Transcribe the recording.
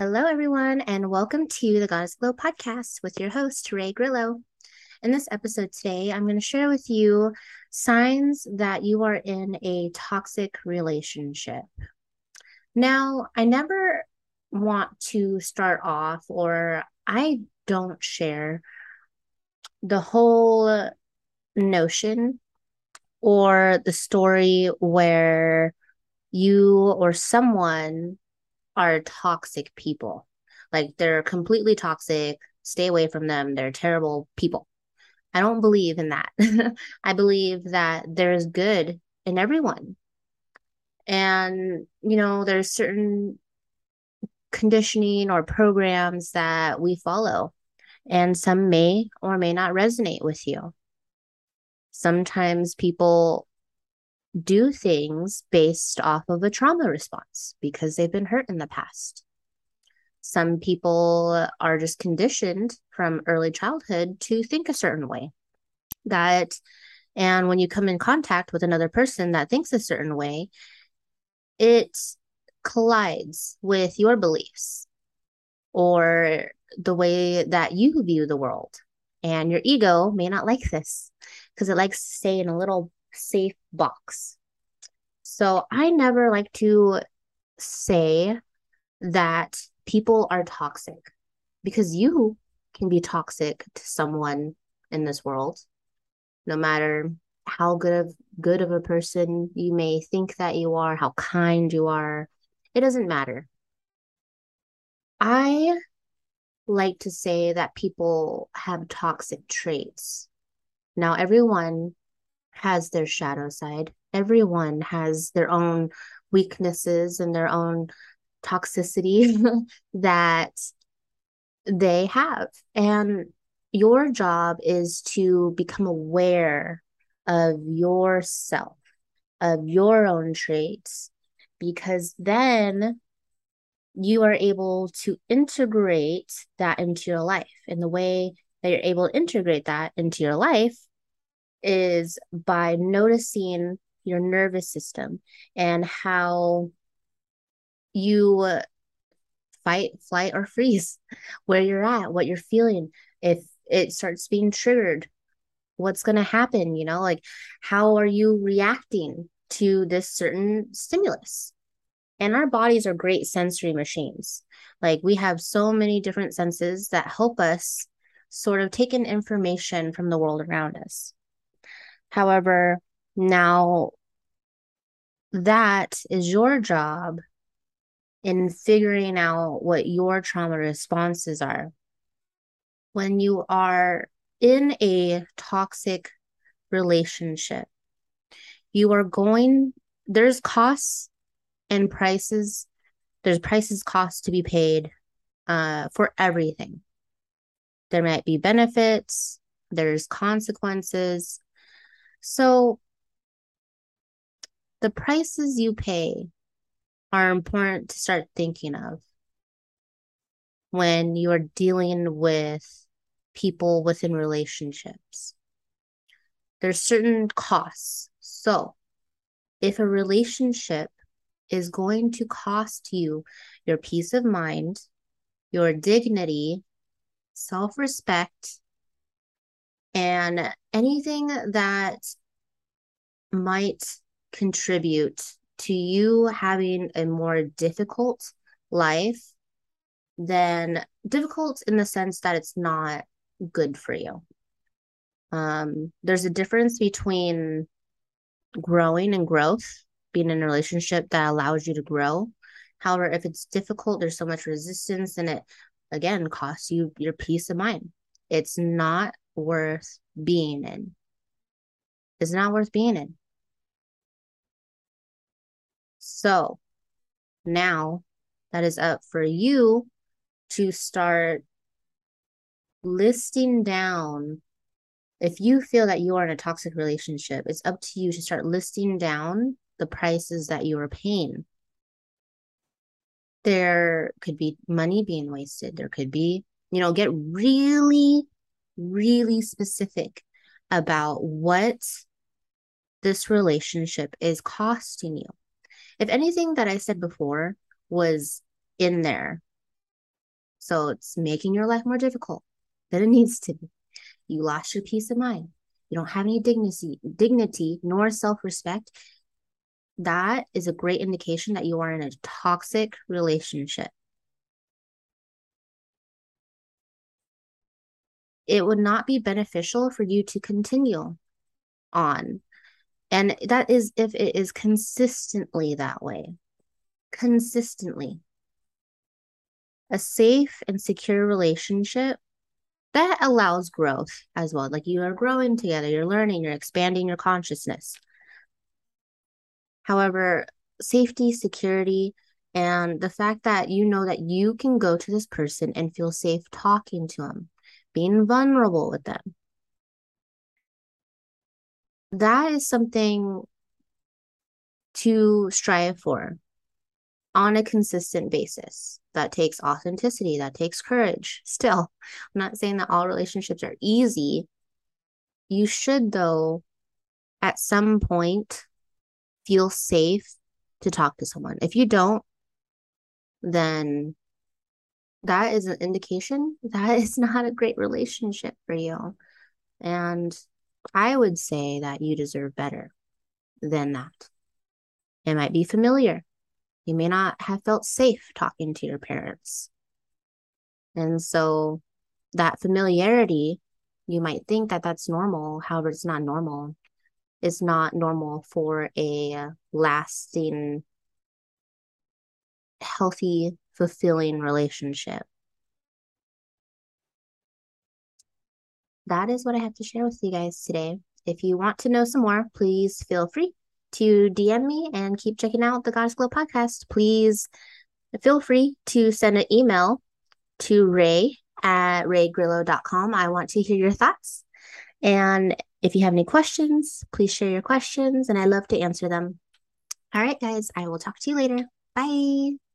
Hello, everyone, and welcome to the Goddess Glow podcast with your host, Ray Grillo. In this episode today, I'm going to share with you signs that you are in a toxic relationship. Now, I never want to start off, or I don't share the whole notion or the story where you or someone are toxic people. Like they're completely toxic. Stay away from them. They're terrible people. I don't believe in that. I believe that there's good in everyone. And, you know, there's certain conditioning or programs that we follow, and some may or may not resonate with you. Sometimes people do things based off of a trauma response because they've been hurt in the past. Some people are just conditioned from early childhood to think a certain way. That, and when you come in contact with another person that thinks a certain way, it collides with your beliefs or the way that you view the world. And your ego may not like this because it likes to stay in a little safe box. So I never like to say that people are toxic because you can be toxic to someone in this world no matter how good of good of a person you may think that you are how kind you are it doesn't matter i like to say that people have toxic traits now everyone has their shadow side. Everyone has their own weaknesses and their own toxicity that they have. And your job is to become aware of yourself, of your own traits, because then you are able to integrate that into your life. And the way that you're able to integrate that into your life is by noticing your nervous system and how you uh, fight, flight, or freeze, where you're at, what you're feeling. If it starts being triggered, what's going to happen? You know, like how are you reacting to this certain stimulus? And our bodies are great sensory machines. Like we have so many different senses that help us sort of take in information from the world around us. However, now that is your job in figuring out what your trauma responses are. When you are in a toxic relationship, you are going, there's costs and prices. There's prices, costs to be paid uh, for everything. There might be benefits, there's consequences, so the prices you pay are important to start thinking of when you are dealing with people within relationships. There's certain costs. So if a relationship is going to cost you your peace of mind, your dignity, self respect, and anything that might contribute to you having a more difficult life than difficult in the sense that it's not good for you. Um, there's a difference between growing and growth, being in a relationship that allows you to grow. However, if it's difficult, there's so much resistance and it again costs you your peace of mind. It's not worth being in. It's not worth being in. So now that is up for you to start listing down. If you feel that you are in a toxic relationship, it's up to you to start listing down the prices that you are paying. There could be money being wasted. There could be, you know, get really really specific about what this relationship is costing you. If anything that I said before was in there, So it's making your life more difficult than it needs to be. You lost your peace of mind. You don't have any dignity, dignity nor self-respect. That is a great indication that you are in a toxic relationship. It would not be beneficial for you to continue on. And that is if it is consistently that way. Consistently a safe and secure relationship that allows growth as well. Like you are growing together, you're learning, you're expanding your consciousness. However, safety, security, and the fact that you know that you can go to this person and feel safe talking to them, being vulnerable with them. That is something to strive for on a consistent basis. That takes authenticity, that takes courage. Still, I'm not saying that all relationships are easy. You should, though, at some point, feel safe to talk to someone. If you don't, then that is an indication that is not a great relationship for you. And I would say that you deserve better than that. It might be familiar. You may not have felt safe talking to your parents. And so that familiarity, you might think that that's normal. However, it's not normal. It's not normal for a lasting, healthy, fulfilling relationship. That is what I have to share with you guys today. If you want to know some more, please feel free to DM me and keep checking out the Goddess Glow podcast. Please feel free to send an email to Ray at raygrillo.com. I want to hear your thoughts. And if you have any questions, please share your questions and I love to answer them. All right, guys, I will talk to you later. Bye.